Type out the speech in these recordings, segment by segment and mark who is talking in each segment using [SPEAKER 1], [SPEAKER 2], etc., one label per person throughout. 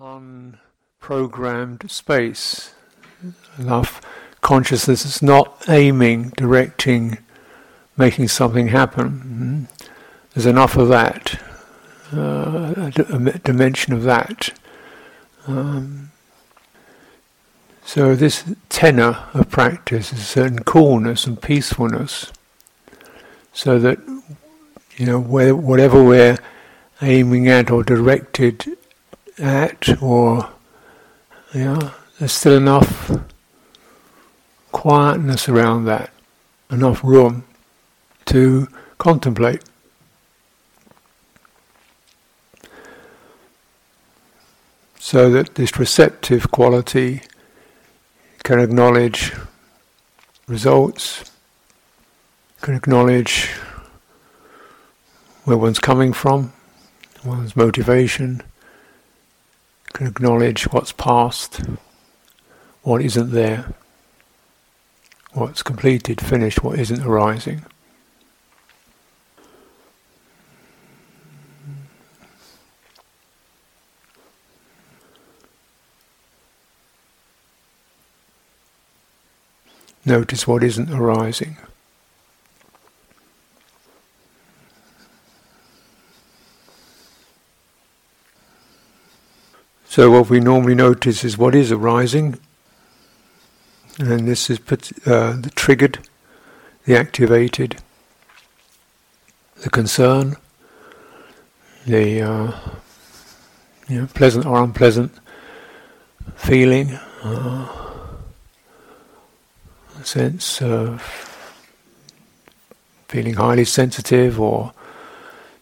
[SPEAKER 1] unprogrammed space. Enough consciousness is not aiming, directing, making something happen. Hmm? There's enough of that, uh, a dimension of that. Um, so this tenor of practice is a certain coolness and peacefulness, so that you know whatever we're aiming at or directed at, or yeah, there's still enough quietness around that, enough room to contemplate. So that this receptive quality can acknowledge results, can acknowledge where one's coming from, one's motivation, can acknowledge what's past, what isn't there, what's completed, finished, what isn't arising. Notice what isn't arising. So, what we normally notice is what is arising, and this is uh, the triggered, the activated, the concern, the uh, you know, pleasant or unpleasant feeling. Uh, sense of feeling highly sensitive or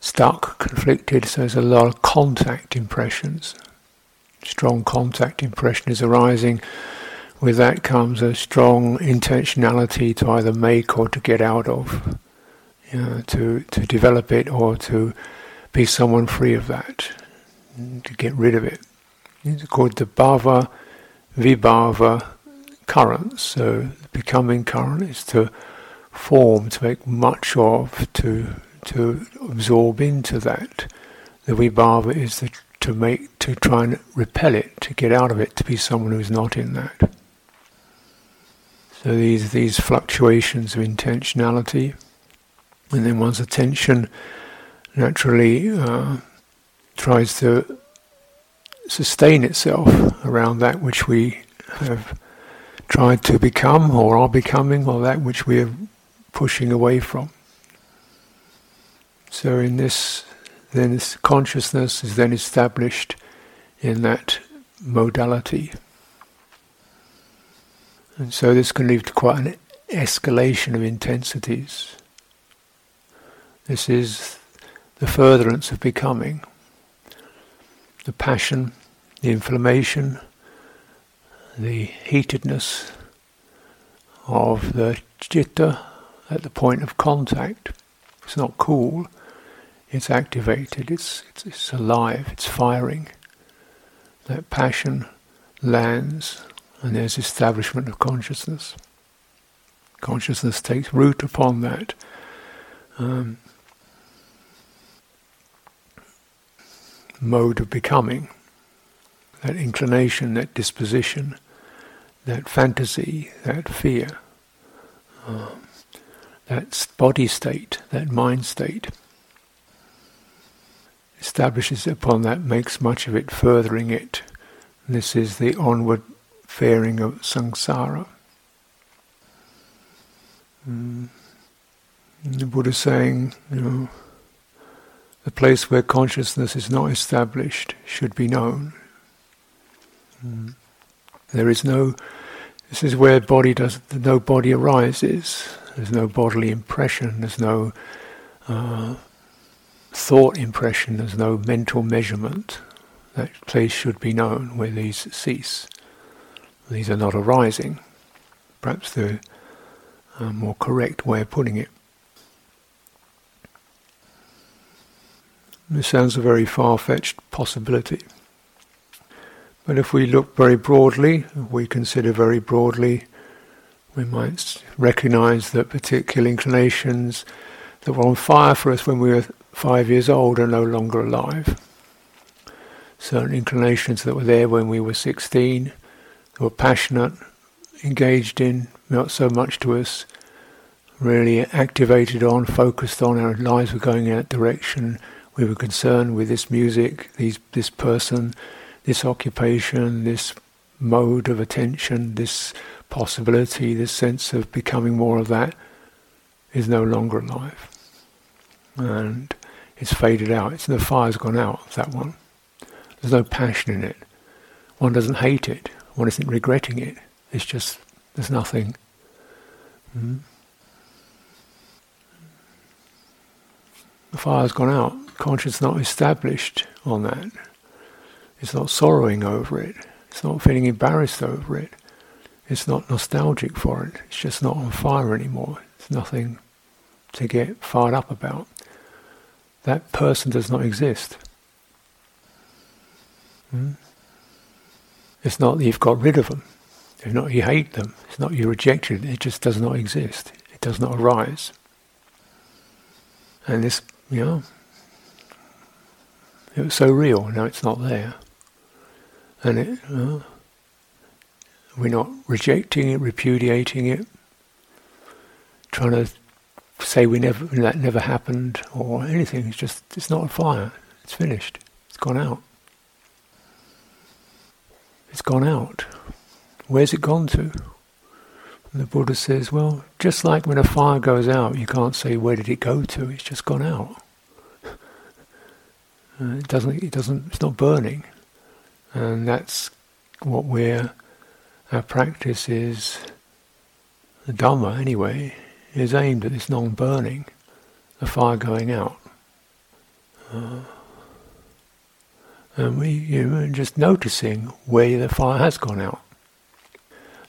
[SPEAKER 1] stuck, conflicted. So there's a lot of contact impressions. Strong contact impression is arising. With that comes a strong intentionality to either make or to get out of, you know, to, to develop it or to be someone free of that, to get rid of it. It's called the bhava vibhava currents. So becoming current is to form, to make much of, to to absorb into that. The vibhava is the, to make to try and repel it, to get out of it, to be someone who's not in that. So these these fluctuations of intentionality, and then one's attention naturally uh, tries to sustain itself around that which we have tried to become or are becoming or that which we are pushing away from. So in this, then this consciousness is then established in that modality. And so this can lead to quite an escalation of intensities. This is the furtherance of becoming, the passion, the inflammation, the heatedness of the citta at the point of contact. It's not cool, it's activated, it's, it's, it's alive, it's firing. That passion lands and there's establishment of consciousness. Consciousness takes root upon that. Um, mode of becoming that inclination, that disposition, that fantasy, that fear, um, that body state, that mind state. Establishes upon that, makes much of it, furthering it. This is the onward faring of samsara. Mm. The Buddha is saying, you know, the place where consciousness is not established should be known. Mm. There is no. This is where body does. No body arises. There's no bodily impression. There's no uh, thought impression. There's no mental measurement. That place should be known where these cease. These are not arising. Perhaps the uh, more correct way of putting it. This sounds a very far-fetched possibility. But if we look very broadly, we consider very broadly, we might recognize that particular inclinations that were on fire for us when we were five years old are no longer alive. certain inclinations that were there when we were 16, were passionate, engaged in, not so much to us, really activated on, focused on, our lives were going in that direction. We were concerned with this music, these, this person, this occupation, this mode of attention, this possibility, this sense of becoming more of that is no longer alive. And it's faded out. It's the fire's gone out, of that one. There's no passion in it. One doesn't hate it. One isn't regretting it. It's just, there's nothing. Mm. The fire's gone out. Conscience not established on that. It's not sorrowing over it. It's not feeling embarrassed over it. It's not nostalgic for it. It's just not on fire anymore. It's nothing to get fired up about. That person does not exist. Hmm? It's not that you've got rid of them. It's not you hate them. It's not you rejected it. It just does not exist. It does not arise. And this, you know, it was so real. Now it's not there. And it, uh, we're not rejecting it, repudiating it, trying to say we never that never happened or anything. It's just it's not a fire. It's finished. It's gone out. It's gone out. Where's it gone to? And the Buddha says, well, just like when a fire goes out, you can't say where did it go to. It's just gone out. Uh, it doesn't. It doesn't. It's not burning. And that's what we're, our practice is, the Dhamma anyway, is aimed at this non-burning, the fire going out. Uh, and we, you know, just noticing where the fire has gone out.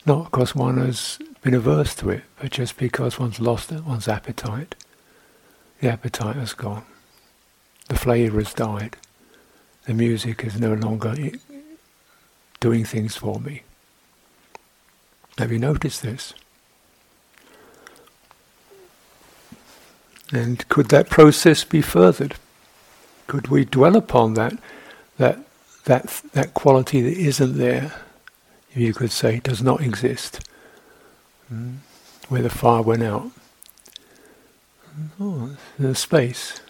[SPEAKER 1] Not because one has been averse to it, but just because one's lost one's appetite. The appetite has gone. The flavour has died. The music is no longer doing things for me. Have you noticed this? And could that process be furthered? Could we dwell upon that, that, that, that quality that isn't there, you could say, does not exist, mm, where the fire went out? Oh, the space,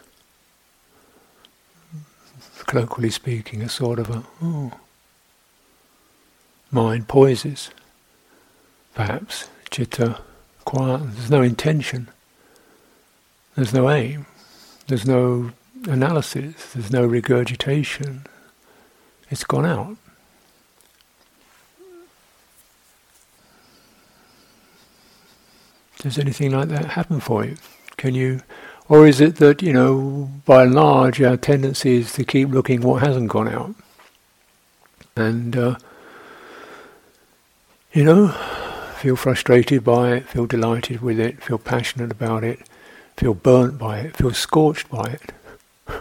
[SPEAKER 1] colloquially speaking, a sort of a, oh, mind poises. Perhaps chitta quiet. There's no intention. There's no aim. There's no analysis. There's no regurgitation. It's gone out. Does anything like that happen for you? Can you, or is it that you know, by and large, our tendency is to keep looking what hasn't gone out, and uh, you know, feel frustrated by it, feel delighted with it, feel passionate about it, feel burnt by it, feel scorched by it,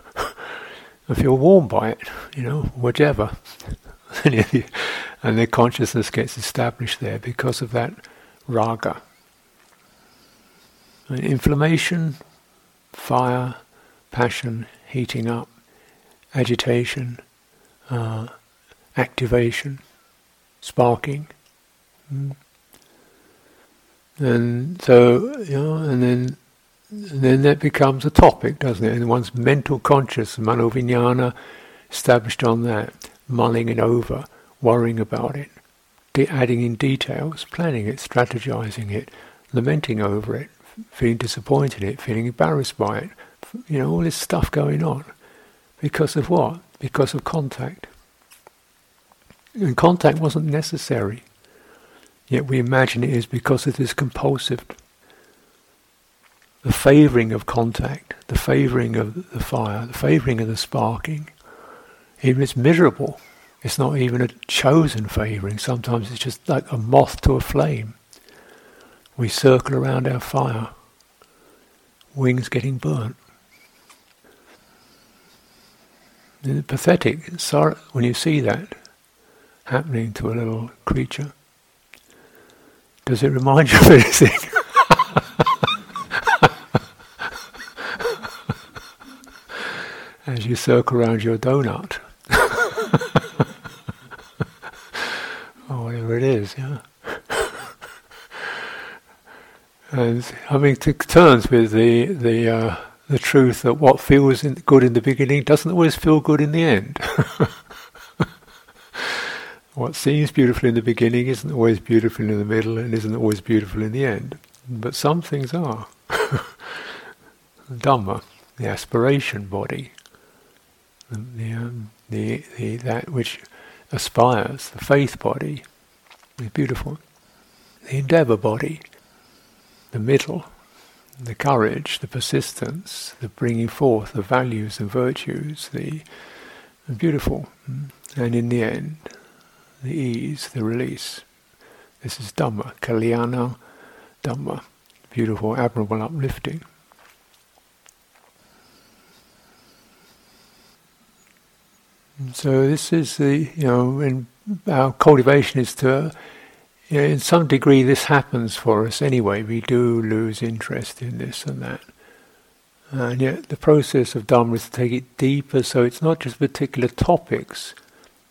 [SPEAKER 1] and feel warm by it, you know, whichever. and the consciousness gets established there because of that raga. Inflammation, fire, passion, heating up, agitation, uh, activation, sparking. Mm. And so, you know, and then, and then that becomes a topic, doesn't it? And one's mental conscious, manovinyana, established on that, mulling it over, worrying about it, de- adding in details, planning it, strategizing it, lamenting over it, feeling disappointed in it, feeling embarrassed by it, you know, all this stuff going on. Because of what? Because of contact. And contact wasn't necessary. Yet we imagine it is because it is compulsive. The favouring of contact, the favouring of the fire, the favouring of the sparking, even it's miserable. It's not even a chosen favouring. Sometimes it's just like a moth to a flame. We circle around our fire, wings getting burnt. It's pathetic. it's Sorry when you see that happening to a little creature. Does it remind you of anything? As you circle around your donut. or whatever it is, yeah. and having to terms with the the uh, the truth that what feels in, good in the beginning doesn't always feel good in the end. what seems beautiful in the beginning isn't always beautiful in the middle and isn't always beautiful in the end. But some things are. Dhamma, the aspiration body, the, um, the, the, that which aspires, the faith body, is beautiful. The endeavour body, the middle, the courage, the persistence, the bringing forth the values and virtues, the, the beautiful, and in the end, the ease, the release. This is Dhamma, Kalyana Dhamma, beautiful, admirable uplifting. So this is the you know, in our cultivation is to, you know, in some degree, this happens for us anyway. We do lose interest in this and that, and yet the process of dharma is to take it deeper. So it's not just particular topics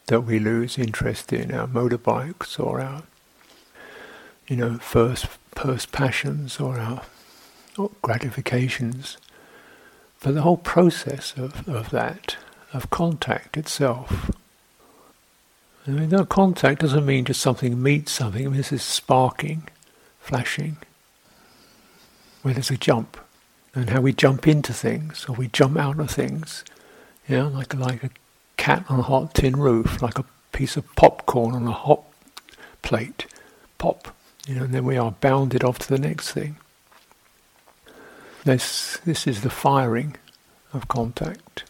[SPEAKER 1] that we lose interest in, our motorbikes or our, you know, first first passions or our or gratifications, but the whole process of, of that of contact itself. I mean, no contact doesn't mean just something meets something. I mean, this is sparking, flashing, where there's a jump, and how we jump into things or we jump out of things. Know, like like a cat on a hot tin roof, like a piece of popcorn on a hot plate, pop. You know, and then we are bounded off to the next thing. This this is the firing of contact.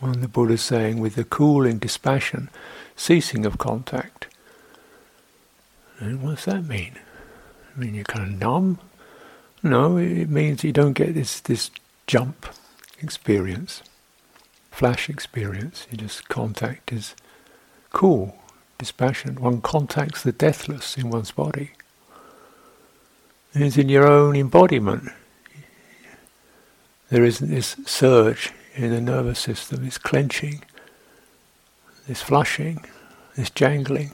[SPEAKER 1] And the Buddha is saying, with the cooling dispassion, ceasing of contact. And what does that mean? I mean, you're kind of numb? No, it means you don't get this, this jump experience, flash experience. You just contact is cool, dispassion. One contacts the deathless in one's body. it's in your own embodiment. There isn't this surge in the nervous system, this clenching, this flushing, this jangling,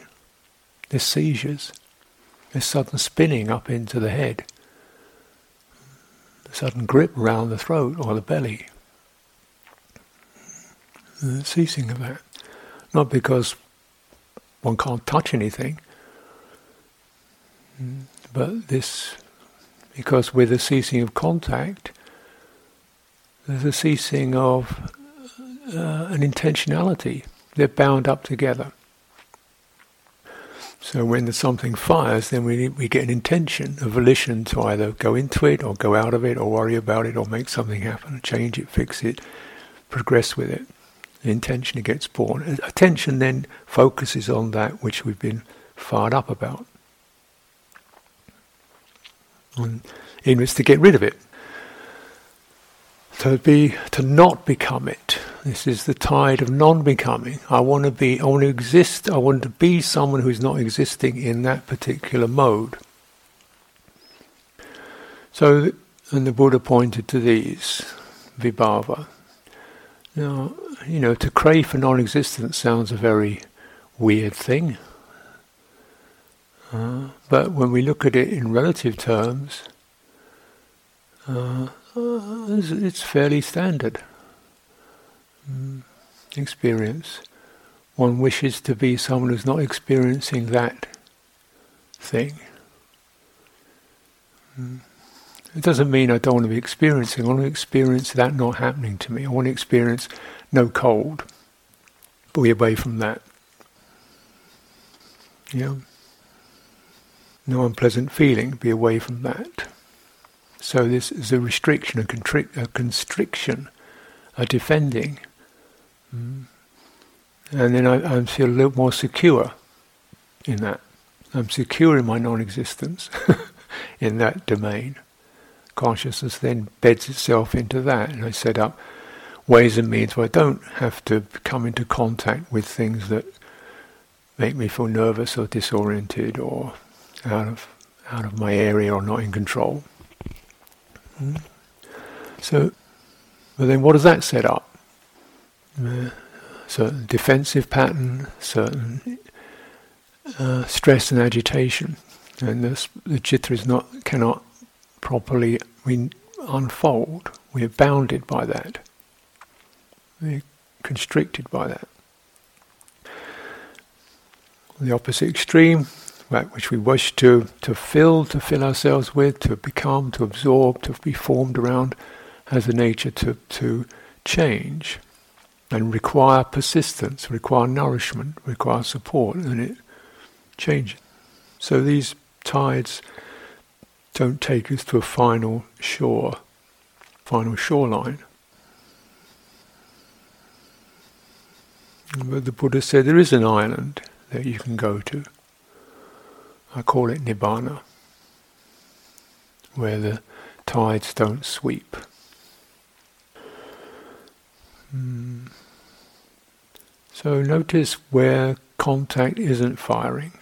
[SPEAKER 1] this seizures, this sudden spinning up into the head, the sudden grip around the throat or the belly. The ceasing of that. Not because one can't touch anything, but this, because with the ceasing of contact, there's a ceasing of uh, an intentionality. They're bound up together. So when the something fires, then we we get an intention, a volition to either go into it or go out of it or worry about it or make something happen, change it, fix it, progress with it. The intention gets born. Attention then focuses on that which we've been fired up about. And in is to get rid of it to be to not become it. This is the tide of non-becoming. I want to be. I want to exist. I want to be someone who's not existing in that particular mode. So, and the Buddha pointed to these vibhava. Now, you know, to crave for non-existence sounds a very weird thing. Uh, but when we look at it in relative terms, uh, it's fairly standard mm, experience. One wishes to be someone who's not experiencing that thing. Mm. It doesn't mean I don't want to be experiencing. I want to experience that not happening to me. I want to experience no cold. Be away from that. Yeah. No unpleasant feeling. Be away from that. So this is a restriction, a, a constriction, a defending. Mm. And then I, I feel a little more secure in that. I'm secure in my non-existence in that domain. Consciousness then beds itself into that, and I set up ways and means where I don't have to come into contact with things that make me feel nervous or disoriented or out of out of my area or not in control. So, but then what does that set up? Uh, certain defensive pattern, certain uh, stress and agitation, and this, the chitta is not cannot properly we unfold. We are bounded by that. We're constricted by that. The opposite extreme, that which we wish to, to fill, to fill ourselves with, to become, to absorb, to be formed around, has a nature to, to change and require persistence, require nourishment, require support, and it changes. So these tides don't take us to a final shore, final shoreline. But the Buddha said there is an island that you can go to. I call it Nibbana, where the tides don't sweep. Mm. So notice where contact isn't firing,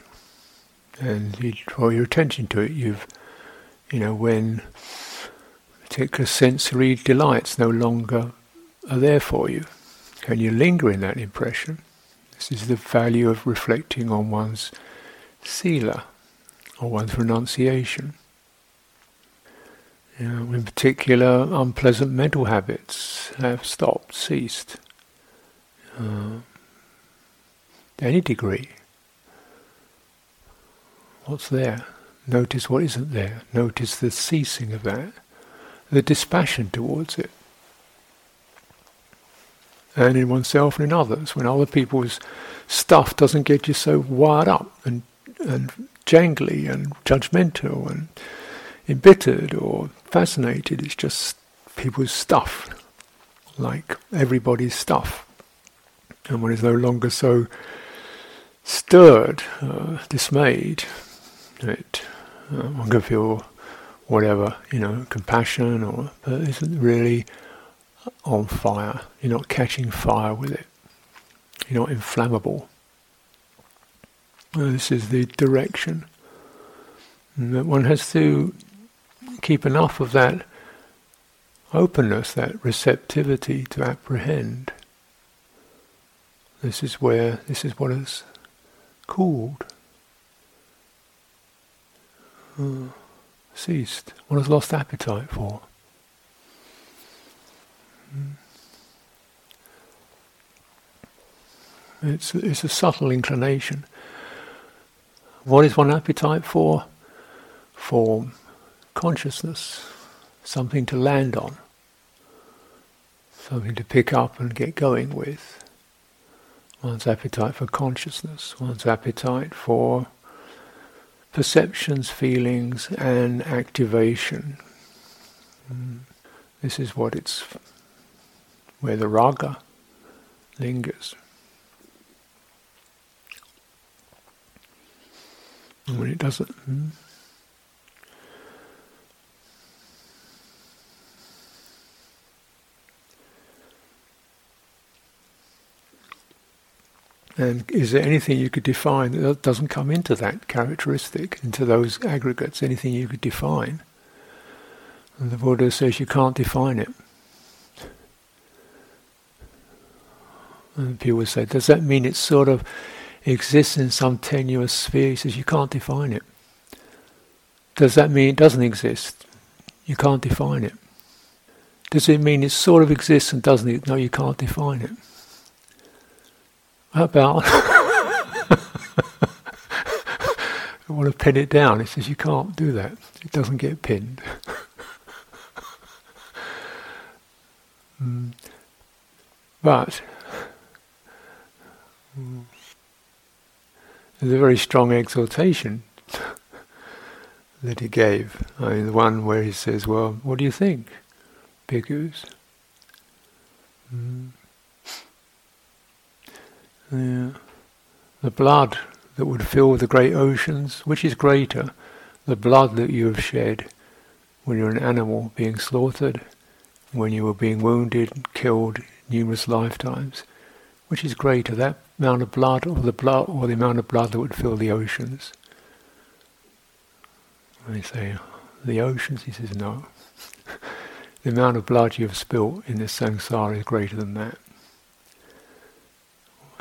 [SPEAKER 1] and you draw your attention to it. You've, you know, when particular sensory delights no longer are there for you, can you linger in that impression? This is the value of reflecting on one's sila, or one's renunciation. You know, in particular, unpleasant mental habits have stopped, ceased. Uh, to any degree. What's there? Notice what isn't there. Notice the ceasing of that, the dispassion towards it. And in oneself and in others, when other people's stuff doesn't get you so wired up and, and jangly and judgmental and embittered or fascinated. It's just people's stuff, like everybody's stuff. And one is no longer so stirred, uh, dismayed, it, uh, one can feel whatever, you know, compassion or, but isn't really on fire. You're not catching fire with it. You're not inflammable. This is the direction. that one has to keep enough of that openness, that receptivity to apprehend. This is where, this is what is called, uh, ceased, what has lost appetite for. Hmm. It's, it's a subtle inclination. What is one appetite for? For consciousness, something to land on, something to pick up and get going with. One's appetite for consciousness, one's appetite for perceptions, feelings, and activation. Mm. This is what it's where the raga lingers. And when it doesn't. Hmm? And is there anything you could define that doesn't come into that characteristic, into those aggregates? Anything you could define? And the Buddha says you can't define it. And people say, does that mean it's sort of exists in some tenuous sphere? He says, you can't define it. Does that mean it doesn't exist? You can't define it. Does it mean it sort of exists and doesn't? It? No, you can't define it. How about? I want to pin it down. He says you can't do that. It doesn't get pinned. mm. But mm, there's a very strong exhortation that he gave. I mean, the one where he says, "Well, what do you think, bhikkhus?" Mm. Yeah. The blood that would fill the great oceans, which is greater? The blood that you have shed when you're an animal being slaughtered, when you were being wounded, killed numerous lifetimes. Which is greater, that amount of blood or the blood or the amount of blood that would fill the oceans? I say, the oceans? He says, no. the amount of blood you have spilt in this samsara is greater than that.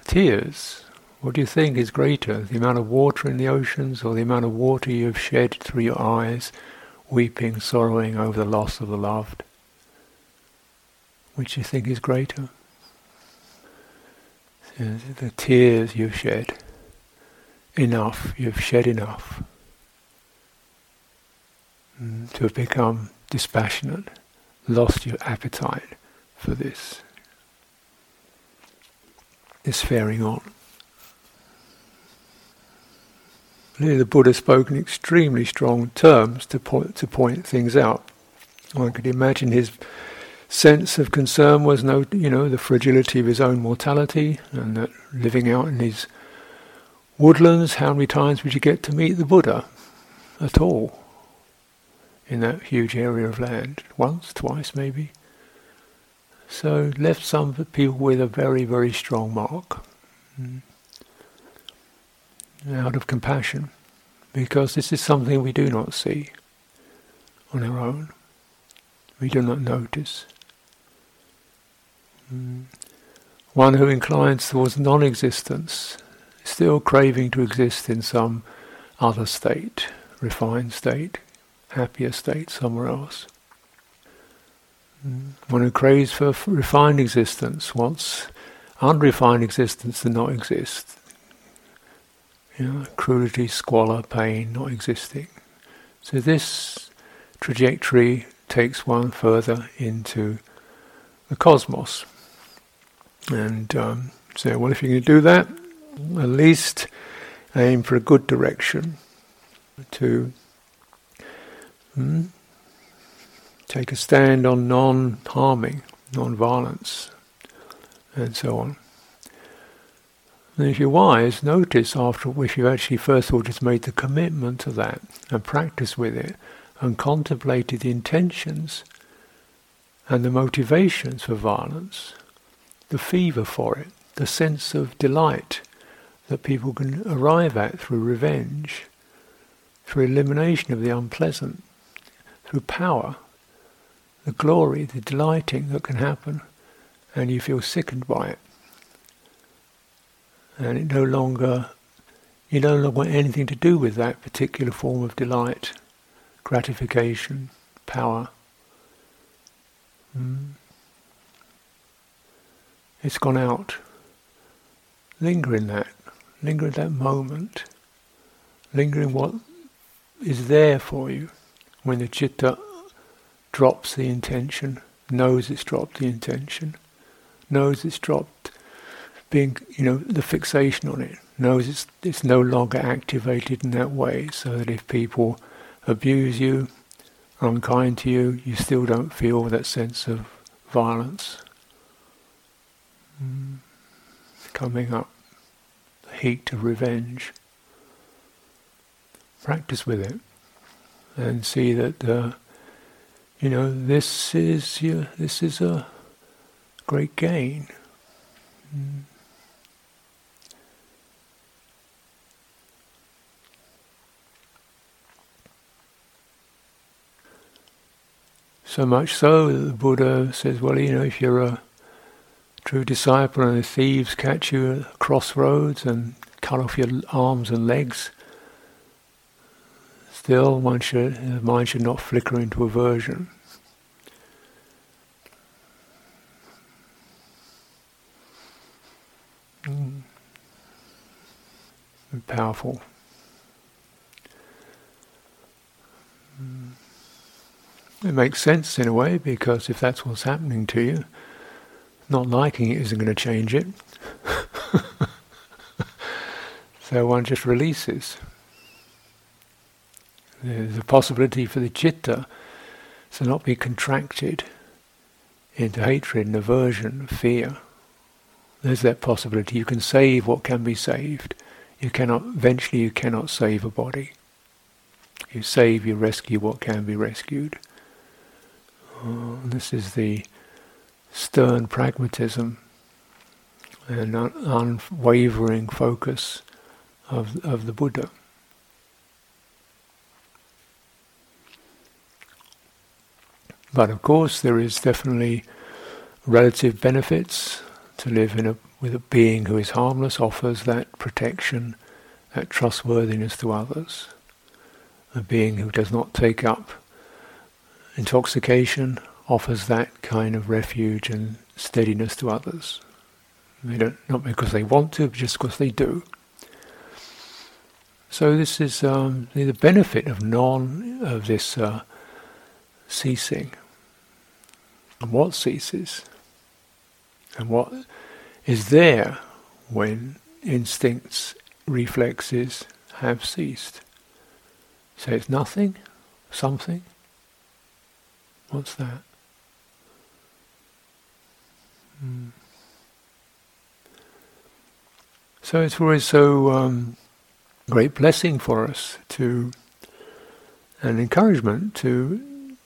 [SPEAKER 1] tears. What do you think is greater, the amount of water in the oceans or the amount of water you have shed through your eyes, weeping, sorrowing over the loss of the loved? Which do you think is greater? The tears you've shed. Enough, you've shed enough mm, to have become dispassionate, lost your appetite for this. This faring on. Here the Buddha spoke in extremely strong terms to point, to point things out. One could imagine his sense of concern was no, you know, the fragility of his own mortality, and that living out in these woodlands, how many times would you get to meet the Buddha at all in that huge area of land? Once, twice, maybe. So left some people with a very, very strong mark. Mm out of compassion, because this is something we do not see on our own. We do not notice. One who inclines towards non existence, still craving to exist in some other state, refined state, happier state somewhere else. One who craves for refined existence wants unrefined existence to not exist. You know, crudity, squalor, pain not existing. So this trajectory takes one further into the cosmos. And um, well, if you can do that, at least aim for a good direction to hmm, take a stand on non harming, non violence, and so on. And if you're wise, notice after which you actually first of all just made the commitment to that and practice with it and contemplated the intentions and the motivations for violence, the fever for it, the sense of delight that people can arrive at through revenge, through elimination of the unpleasant, through power, the glory, the delighting that can happen, and you feel sickened by it and it no longer you no longer want anything to do with that particular form of delight, gratification, power. Mm. It's gone out. Linger in that. Linger in that moment. Linger in what is there for you when the chitta drops the intention, knows it's dropped the intention, knows it's dropped being, you know, the fixation on it knows it's it's no longer activated in that way, so that if people abuse you, unkind to you, you still don't feel that sense of violence mm. coming up, the heat of revenge. Practice with it, and see that uh, you know this is your, this is a great gain. Mm. So much so that the Buddha says, well, you know, if you're a true disciple and the thieves catch you at crossroads and cut off your arms and legs, still one should, the mind should not flicker into aversion. Mm. Powerful. Mm. It makes sense in a way because if that's what's happening to you, not liking it isn't going to change it. so one just releases. There's a possibility for the chitta to not be contracted into hatred and aversion, fear. There's that possibility. You can save what can be saved. You cannot, eventually you cannot save a body. You save, you rescue what can be rescued. Uh, this is the stern pragmatism and un- unwavering focus of, of the Buddha. But of course, there is definitely relative benefits to live in a with a being who is harmless offers that protection, that trustworthiness to others. A being who does not take up intoxication offers that kind of refuge and steadiness to others. They don't, not because they want to, but just because they do. So this is um, the benefit of non of this uh, ceasing. And what ceases? And what is there when instincts, reflexes have ceased? So it's nothing, something. What's that? Hmm. So it's always so um, great blessing for us to, an encouragement to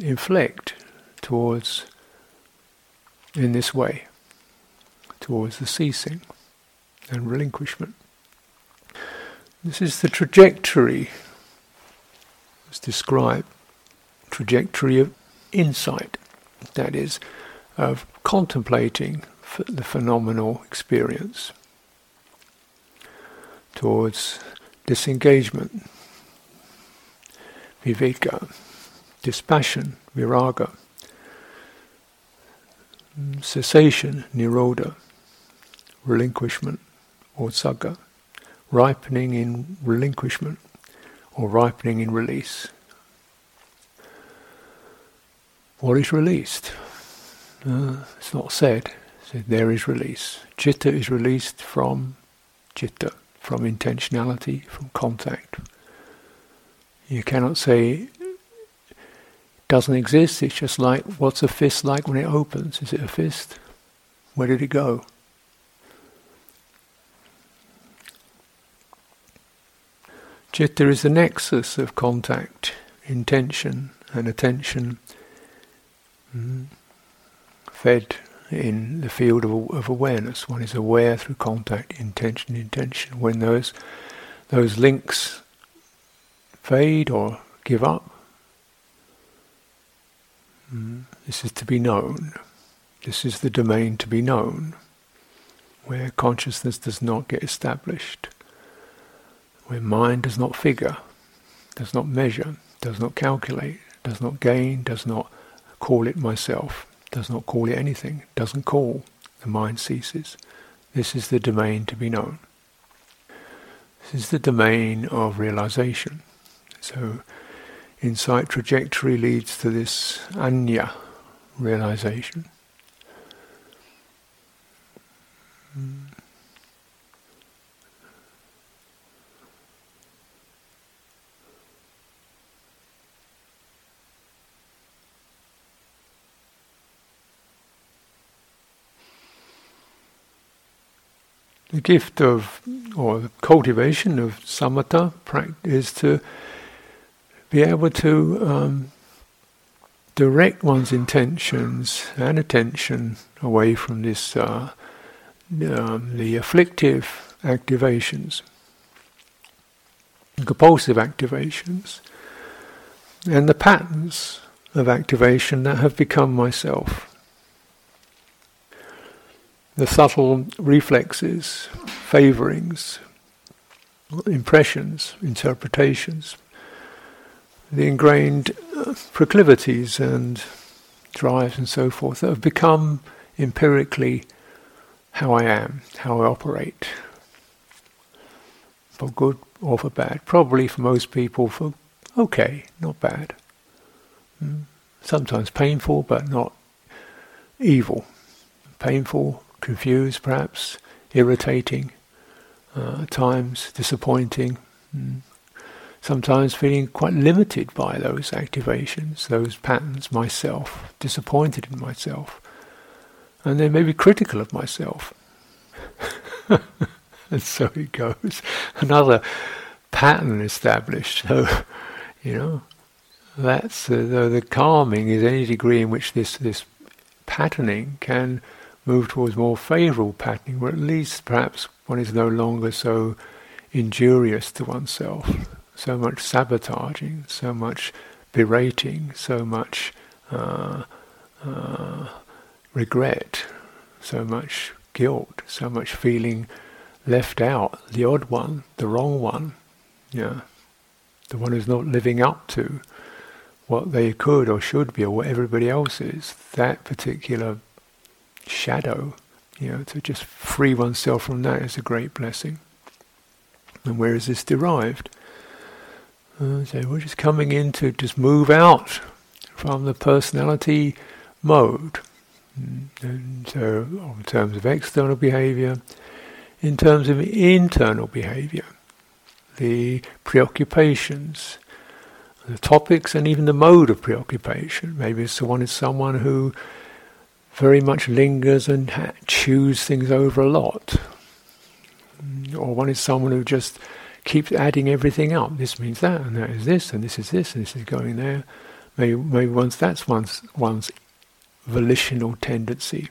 [SPEAKER 1] inflect towards, in this way, towards the ceasing and relinquishment. This is the trajectory, as described, trajectory of insight, that is, of contemplating the phenomenal experience towards disengagement, viveka, dispassion, viraga, cessation, nirodha, relinquishment, vossagga, ripening in relinquishment, or ripening in release. What is released? Uh, it's not said. said. There is release. Chitta is released from chitta from intentionality, from contact. You cannot say it doesn't exist, it's just like what's a fist like when it opens? Is it a fist? Where did it go? Chitta is the nexus of contact, intention, and attention, mm, fed in the field of, of awareness. One is aware through contact, intention, intention. When those those links fade or give up, mm, this is to be known. This is the domain to be known, where consciousness does not get established, where mind does not figure, does not measure, does not calculate, does not gain, does not call it myself does not call it anything, doesn't call, the mind ceases. This is the domain to be known. This is the domain of realization. So, insight trajectory leads to this anya realization. Mm. The gift of, or the cultivation of samatha is to be able to um, direct one's intentions and attention away from this, uh, um, the afflictive activations, compulsive activations, and the patterns of activation that have become myself the subtle reflexes, favorings, impressions, interpretations, the ingrained uh, proclivities and drives and so forth that have become empirically how I am, how I operate, for good or for bad. Probably for most people, for okay, not bad. Mm. Sometimes painful, but not evil. Painful, confused perhaps, irritating, uh, at times disappointing, mm. sometimes feeling quite limited by those activations, those patterns, myself, disappointed in myself, and then maybe critical of myself. and so it goes. Another pattern established. So, you know, that's uh, the, the calming is any degree in which this this patterning can move towards more favourable patterning, where at least perhaps one is no longer so injurious to oneself, so much sabotaging, so much berating, so much uh, uh, regret, so much guilt, so much feeling left out, the odd one, the wrong one, yeah, the one who's not living up to what they could or should be or what everybody else is, that particular shadow, you know, to just free oneself from that is a great blessing. And where is this derived? Uh, so we're just coming in to just move out from the personality mode. Mm, and so, in terms of external behavior, in terms of internal behavior, the preoccupations, the topics, and even the mode of preoccupation. Maybe someone is someone who very much lingers and ha- chews things over a lot, or one is someone who just keeps adding everything up. This means that, and that is this, and this is this, and this is going there. Maybe, maybe once that's one's one's volitional tendency.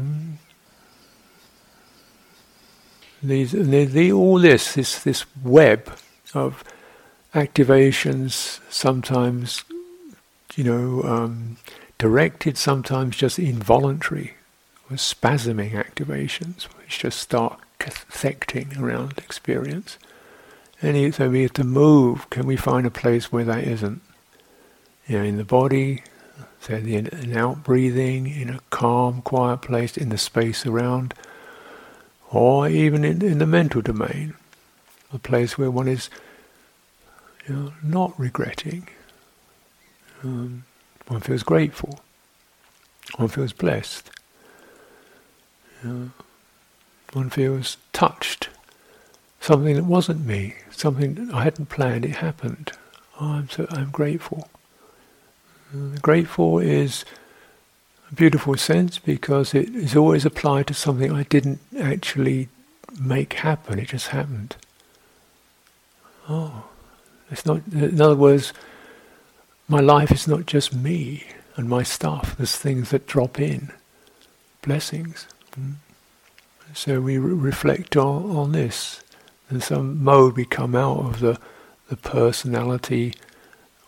[SPEAKER 1] Mm. These, the, the, all this, this, this web of activations, sometimes, you know, um, directed, sometimes just involuntary, or spasming activations, which just start cathecting around experience. And so we have to move. Can we find a place where that isn't? You know, in the body, say the in and out breathing, in a calm, quiet place, in the space around or even in, in the mental domain, a place where one is you know, not regretting. Um, one feels grateful. One feels blessed. One feels touched. Something that wasn't me, something I hadn't planned, it happened. Oh, I'm so I'm grateful. Uh, grateful is a beautiful sense because it is always applied to something I didn't actually make happen, it just happened. Oh, it's not, in other words, my life is not just me and my stuff, there's things that drop in, blessings. Mm. So we re- reflect on, on this. In some mode we come out of the, the personality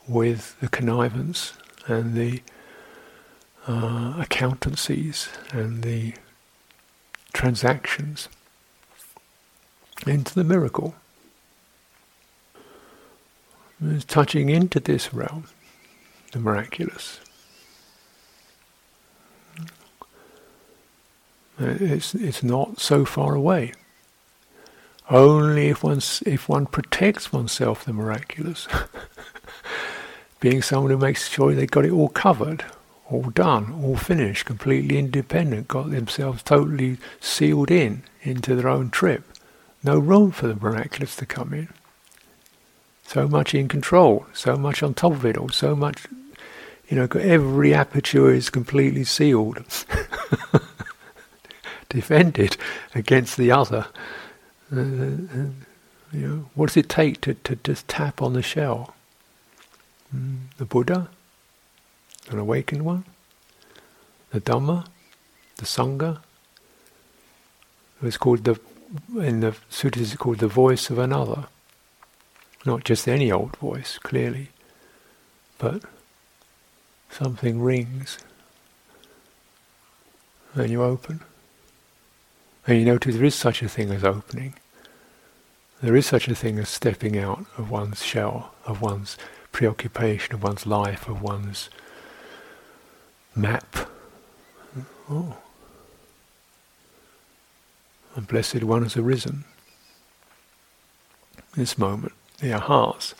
[SPEAKER 1] with the connivance and the uh, accountancies and the transactions into the miracle. It's touching into this realm, the miraculous. Uh, it's, it's not so far away. Only if one, if one protects oneself the miraculous, being someone who makes sure they've got it all covered, all done, all finished, completely independent, got themselves totally sealed in into their own trip. No room for the miraculous to come in. So much in control, so much on top of it all, so much, you know, every aperture is completely sealed, defended against the other. Uh, uh, you know, what does it take to, to just tap on the shell? Mm, the Buddha? an awakened one, the Dhamma, the Sangha. It's called the in the sutras. It's called the voice of another, not just any old voice, clearly, but something rings, and you open, and you notice there is such a thing as opening. There is such a thing as stepping out of one's shell, of one's preoccupation, of one's life, of one's map. Oh. A blessed one has arisen. This moment, the hearts.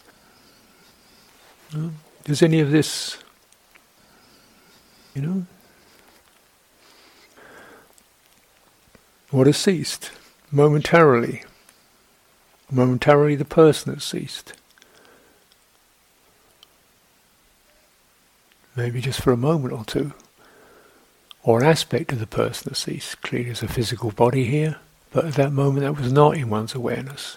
[SPEAKER 1] Does any of this, you know, what has ceased? Momentarily. Momentarily the person has ceased. maybe just for a moment or two, or an aspect of the person that ceased. Clearly, there's a physical body here, but at that moment that was not in one's awareness.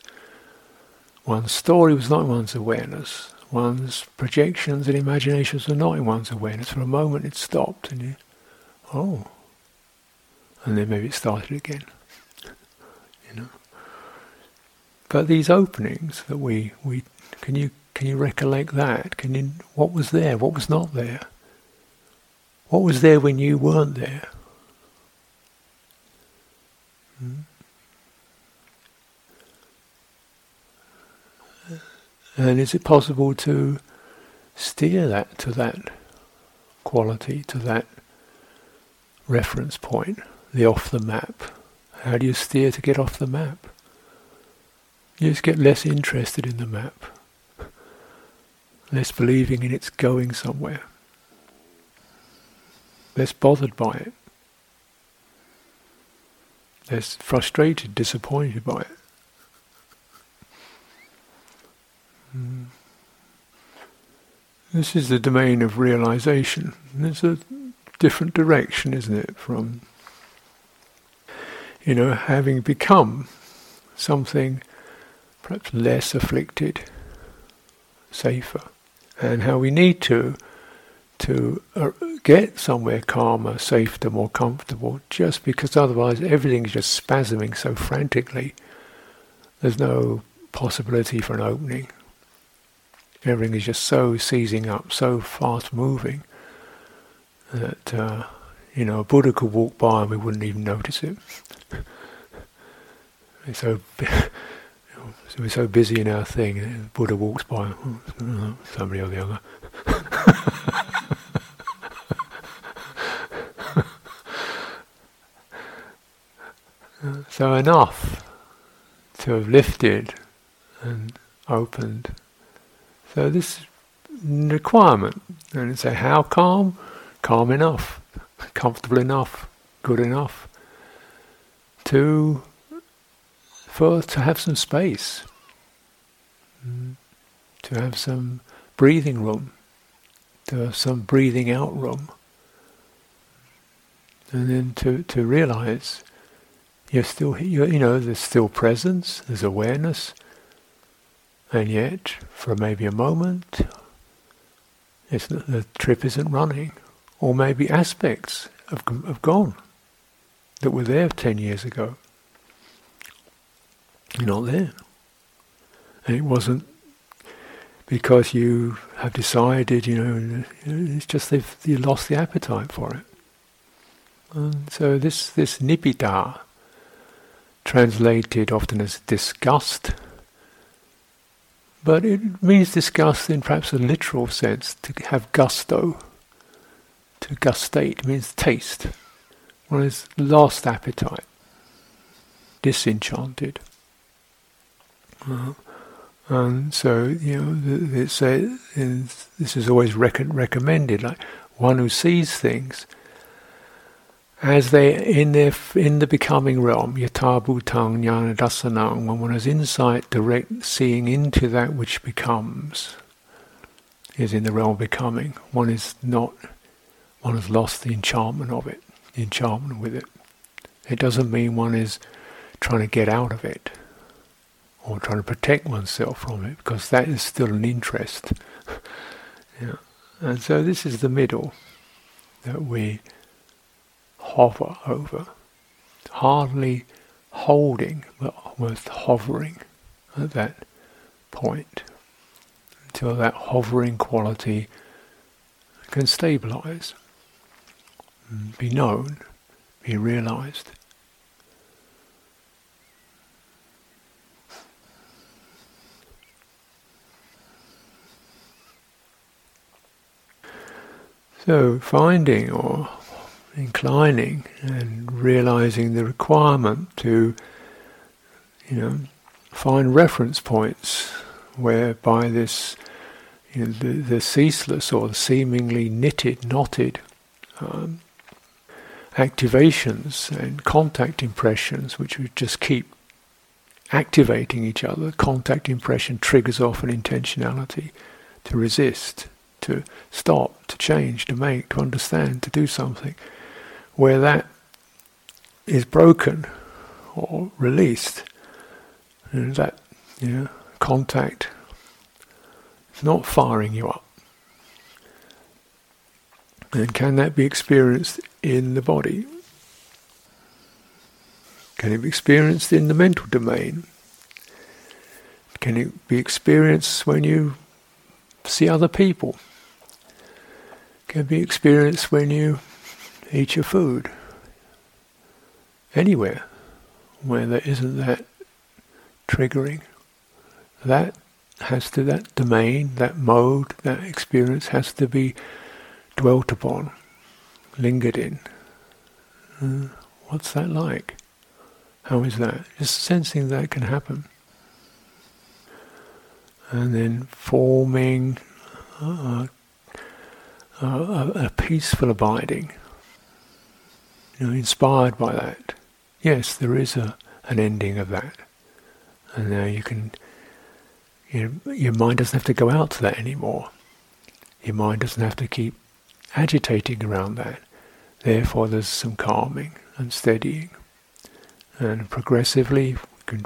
[SPEAKER 1] One's story was not in one's awareness. One's projections and imaginations were not in one's awareness. For a moment it stopped and you, oh, and then maybe it started again. You know. But these openings that we, we can you can you recollect that? Can you what was there? What was not there? What was there when you weren't there? Hmm? And is it possible to steer that to that quality, to that reference point, the off the map? How do you steer to get off the map? You just get less interested in the map, less believing in its going somewhere, less bothered by it, less frustrated, disappointed by it. This is the domain of realization. It's a different direction, isn't it, from you know having become something perhaps less afflicted, safer, and how we need to to uh, get somewhere calmer, safer, more comfortable, just because otherwise everything's just spasming so frantically. There's no possibility for an opening. Everything is just so seizing up, so fast moving that uh, you know a Buddha could walk by and we wouldn't even notice it. so we're so busy in our thing. Buddha walks by, oh, somebody or the other. so enough to have lifted and opened so this requirement, and say how calm, calm enough, comfortable enough, good enough to for to have some space, mm, to have some breathing room, to have some breathing out room, and then to to realize you're still you're, you know there's still presence, there's awareness and yet, for maybe a moment, the trip isn't running. Or maybe aspects have, have gone that were there 10 years ago. You're not there. And it wasn't because you have decided, you know, it's just they've you lost the appetite for it. And so this this nibbida, translated often as disgust, but it means disgust in perhaps a literal sense, to have gusto, to gustate means taste. One has lost appetite, disenchanted. Uh, and so, you know, it's this is always rec- recommended, like one who sees things as they in their in the becoming realm, yatabhutang jnana dasanang, when one has insight, direct seeing into that which becomes, is in the realm of becoming. One is not, one has lost the enchantment of it, the enchantment with it. It doesn't mean one is trying to get out of it or trying to protect oneself from it, because that is still an interest. yeah. And so this is the middle that we hover over, hardly holding, but almost hovering at that point until that hovering quality can stabilize, be known, be realized. So, finding or inclining and realizing the requirement to, you know, find reference points whereby this, you know, the, the ceaseless or seemingly knitted, knotted um, activations and contact impressions, which would just keep activating each other. Contact impression triggers off an intentionality to resist, to stop, to change, to make, to understand, to do something where that is broken or released, and that you know, contact is not firing you up. And can that be experienced in the body? Can it be experienced in the mental domain? Can it be experienced when you see other people? Can it be experienced when you eat your food anywhere, where there isn't that triggering. That has to, that domain, that mode, that experience has to be dwelt upon, lingered in. Uh, what's that like? How is that? Just sensing that can happen. And then forming a, a, a peaceful abiding, know, inspired by that. Yes, there is a, an ending of that. And now you can, you know, your mind doesn't have to go out to that anymore. Your mind doesn't have to keep agitating around that. Therefore, there's some calming and steadying. And progressively, we can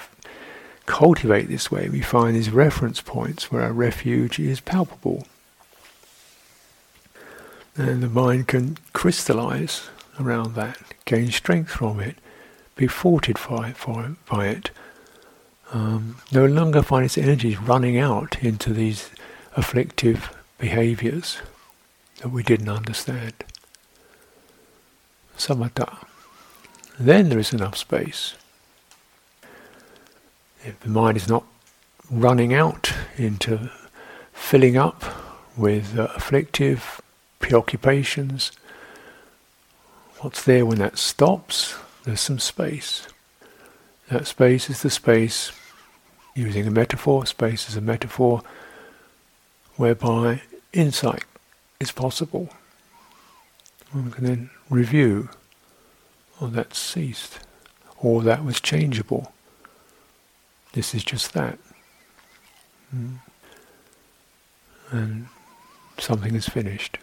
[SPEAKER 1] cultivate this way. We find these reference points where our refuge is palpable. And the mind can crystallize around that, gain strength from it, be fortified by it. Um, no longer find its energies running out into these afflictive behaviors that we didn't understand. Samatha. Then there is enough space. If the mind is not running out into filling up with uh, afflictive preoccupations, what's there when that stops? There's some space. That space is the space, using a metaphor, space is a metaphor whereby insight is possible. One can then review, oh, that ceased, or that was changeable. This is just that. Mm. And something is finished.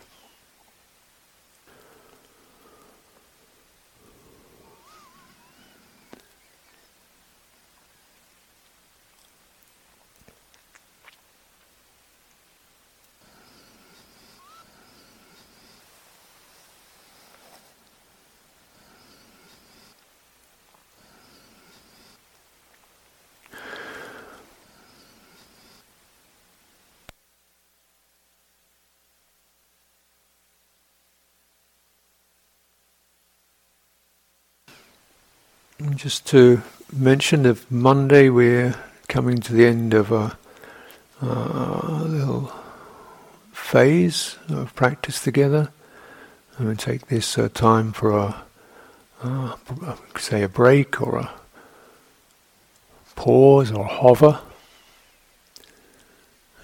[SPEAKER 1] Just to mention that Monday we're coming to the end of a, a little phase of practice together. And we take this uh, time for a, uh, say, a break or a pause or hover.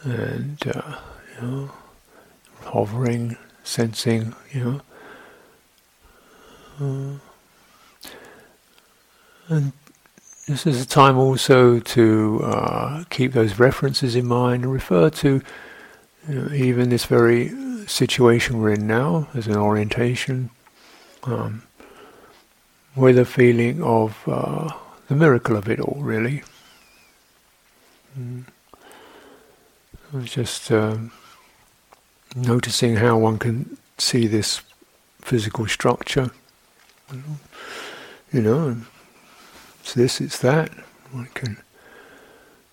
[SPEAKER 1] And, uh, you know, hovering, sensing, you know. Uh, and this is a time also to uh, keep those references in mind and refer to you know, even this very situation we're in now as an orientation, um, with a feeling of uh, the miracle of it all, really. Mm. Just um, noticing how one can see this physical structure, you know, it's this, it's that. One can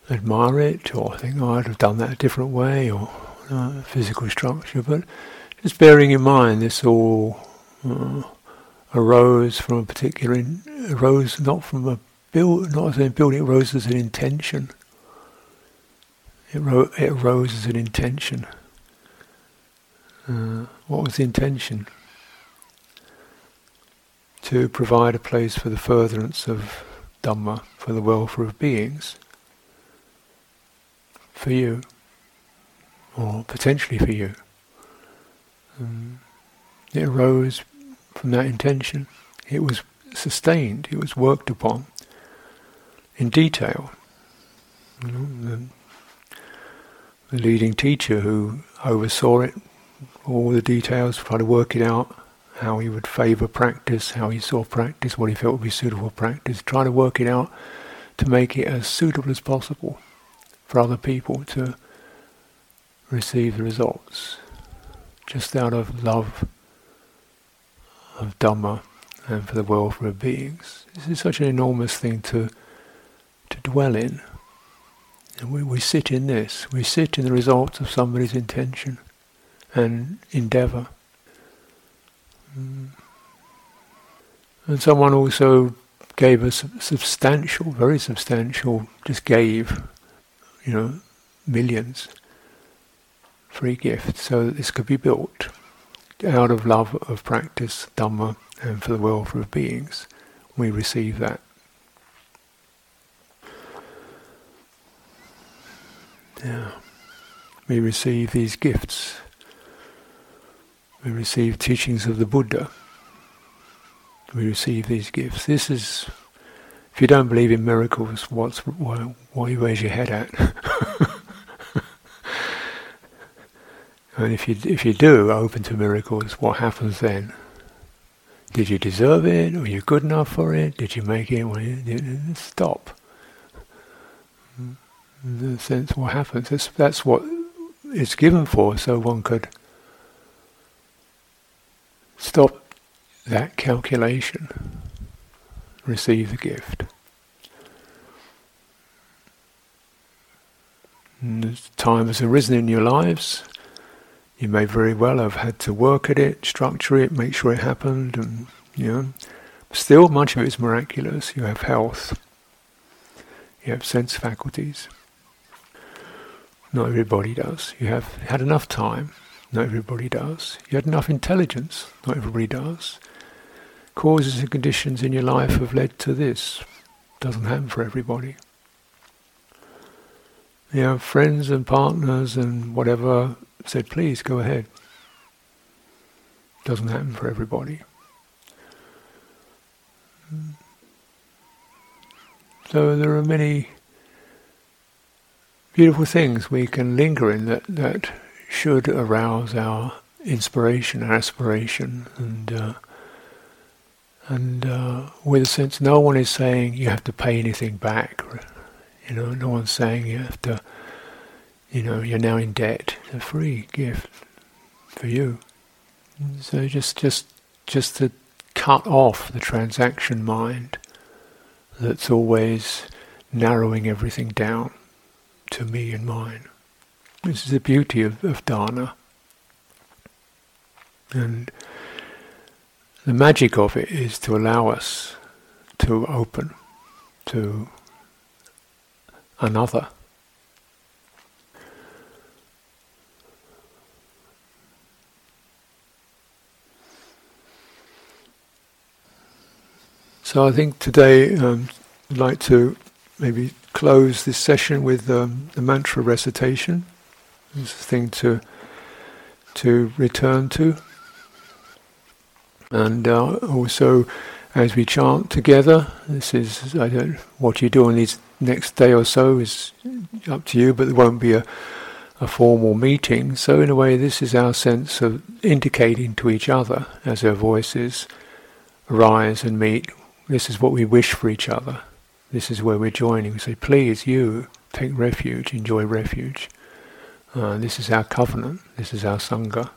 [SPEAKER 1] admire it or think, oh, I'd have done that a different way or uh, physical structure. But just bearing in mind this all uh, arose from a particular, in, arose not from a build, not as a building, it arose as an intention. It, ro- it arose as an intention. Uh, what was the intention? To provide a place for the furtherance of Dhamma for the welfare of beings, for you, or potentially for you. Um, it arose from that intention. It was sustained, it was worked upon in detail. You know, the, the leading teacher who oversaw it, all the details, tried to work it out, how he would favour practice, how he saw practice, what he felt would be suitable practice, trying to work it out to make it as suitable as possible for other people to receive the results, just out of love of Dhamma and for the welfare of beings. This is such an enormous thing to to dwell in. And we, we sit in this, we sit in the results of somebody's intention and endeavour. Mm. And someone also gave us substantial, very substantial, just gave, you know, millions free gifts so that this could be built out of love of practice, Dhamma, and for the welfare of beings. We receive that. Yeah. We receive these gifts. We receive teachings of the Buddha. We receive these gifts. This is, if you don't believe in miracles, what's why, where's your head at? and if you if you do open to miracles, what happens then? Did you deserve it? Were you good enough for it? Did you make it? Stop the sense what happens. That's, that's what it's given for, so one could stop that calculation, receive the gift. And time has arisen in your lives. You may very well have had to work at it, structure it, make sure it happened, and you know. Still, much of it is miraculous. You have health. You have sense faculties. Not everybody does. You have had enough time. Not everybody does. You had enough intelligence. Not everybody does. Causes and conditions in your life have led to this. Doesn't happen for everybody. You have friends and partners and whatever said, please go ahead. Doesn't happen for everybody. So there are many beautiful things we can linger in that, that should arouse our inspiration, our aspiration, and uh, and uh, with a sense, no one is saying you have to pay anything back. You know, no one's saying you have to. You know, you're now in debt. It's a free gift for you. So just, just, just to cut off the transaction mind that's always narrowing everything down to me and mine. This is the beauty of, of dana. And the magic of it is to allow us to open to another. So I think today um, I'd like to maybe close this session with um, the mantra recitation. It's a thing to to return to, and uh, also as we chant together. This is I don't what you do on these next day or so is up to you, but there won't be a a formal meeting. So in a way, this is our sense of indicating to each other as our voices rise and meet. This is what we wish for each other. This is where we're joining. We say, please, you take refuge, enjoy refuge. Uh, this is our covenant. This is our sangha.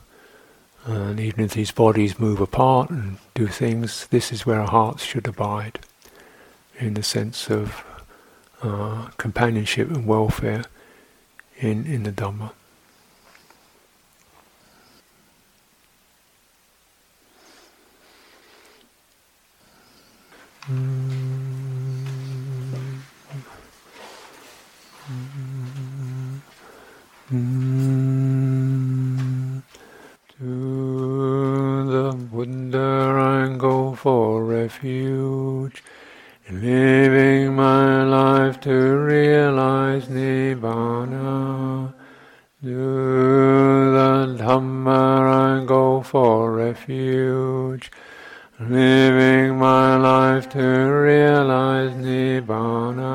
[SPEAKER 1] And even if these bodies move apart and do things, this is where our hearts should abide, in the sense of uh, companionship and welfare in, in the Dhamma. Mm. Mm. To the Buddha I go for refuge, living my life to realize Nibbana. To the Dhamma I go for refuge, living my life to realize Nibbana.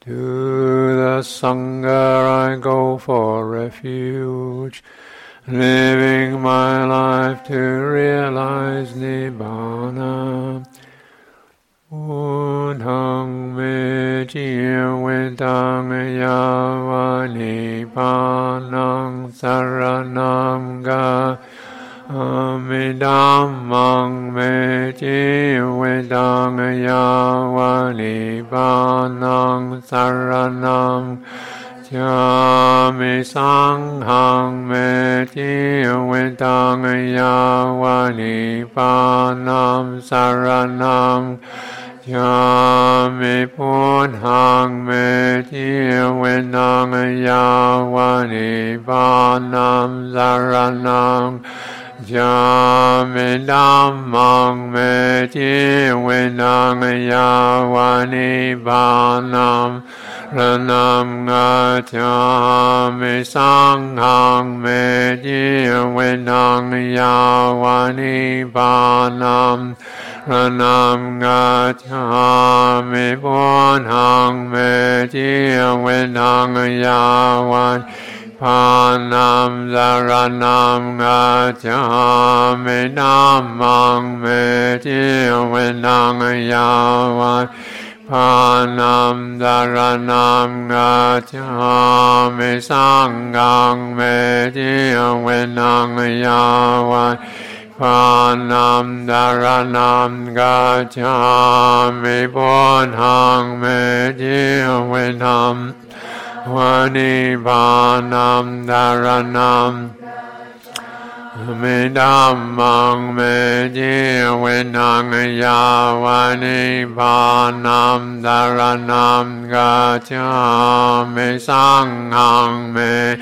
[SPEAKER 1] To the Sangha refuge,
[SPEAKER 2] สารนังยามิพุทธังเมจิเวนังยาวานิปานัมสารนังยามิดัมมังเมจิเวนังยาวานิปานัง Pranam Pranam Gatyami Purnang Medya Vinang Yavan Panam Saranam Gatyami Namang Medya Vinang Yavan Panam dharanam gacchami sanghang me dhiyam venang yavai. Panam dharanam gacchami bonhang me dhiyam venam Vanipanam dharanam gacchami mi đam Mang mê Di huyên năng ya và ni ba nam đà ra nam ga cha mê sang hằng mê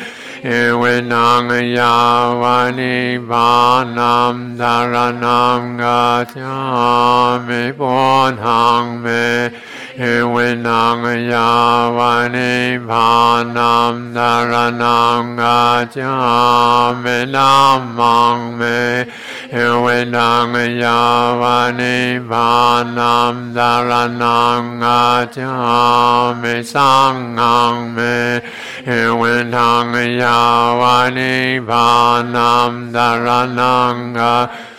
[SPEAKER 2] huyên năng ya và ni ba nam đà ra nam ga cha mê bốn hằng mê วนังยาวานิปานัมดารนัมกาจามิสังกังเมจิเวนังยาวาปานัมดารนัมกาจามิปุหังเมจิเวนัมวานิปานัมดารนัมเมดัมมังเมจิเวนังยาวานิปานัมดารนัมกาจามิสังหังเมเวนังยาวานิปานัมดารนัมกาจามิปุหังเมเวนังยาวานิพานัมดารนังอาจามินัมมังเมเวนังยาวานิพานัมดารนังอาจามิสังฆังเมเวนังยาวานิพานัมดารนังอา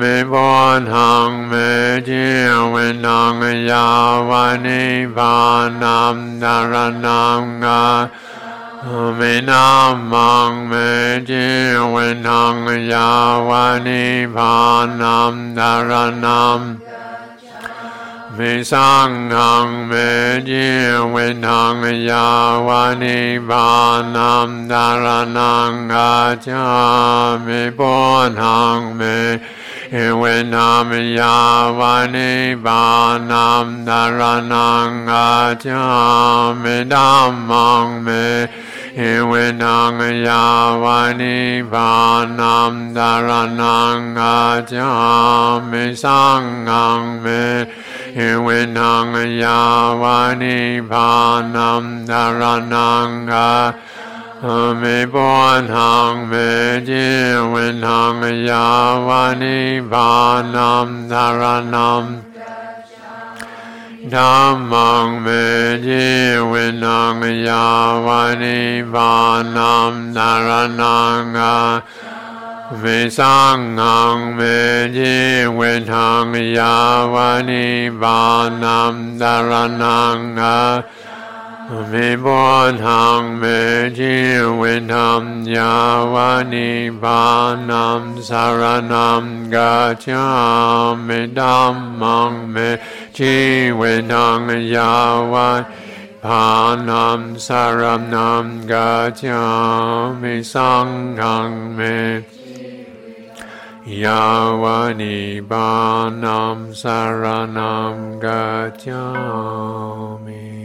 [SPEAKER 2] မေဘောထံမေခြင်းဝိနောငယာဝနိဗာနံနရဏံငါမေနာမံမေခြင်းဝိနောငယာဝနိဗာနံနရဏံ วนังยาวานิปานัมดารนัมเมสังหังเมจิเวนังยาวานิปานัมดารนังอาจามิปุหังเมเวนามยาวานิบานัมดารนังอาจามิดัมมังเม เวนังยาวานิบานัมดารนังอาจามิสังฆังเมเวนังยาวานิบานัมดารนังอาเมปุหังเมจิเวนังยาวานิบ ဓမ္မံမေจิဝိနံယာဝနိဗာနံနရဏံငါဝိသံဃံမေจิဝိထံယာဝနိဗာနံနရဏံငါ งอาเมสังฆังเมจิเวนังยาวานิบานัมดารนังอาเมบุหังเมจิเวนัมยาวานิบานัมสารนัมกาจามิดัมมังเมจิเวนังยาวาปานัมสารนัมกาจามิสังฆังเมยาวานิบานัมสารนัมกาจามิ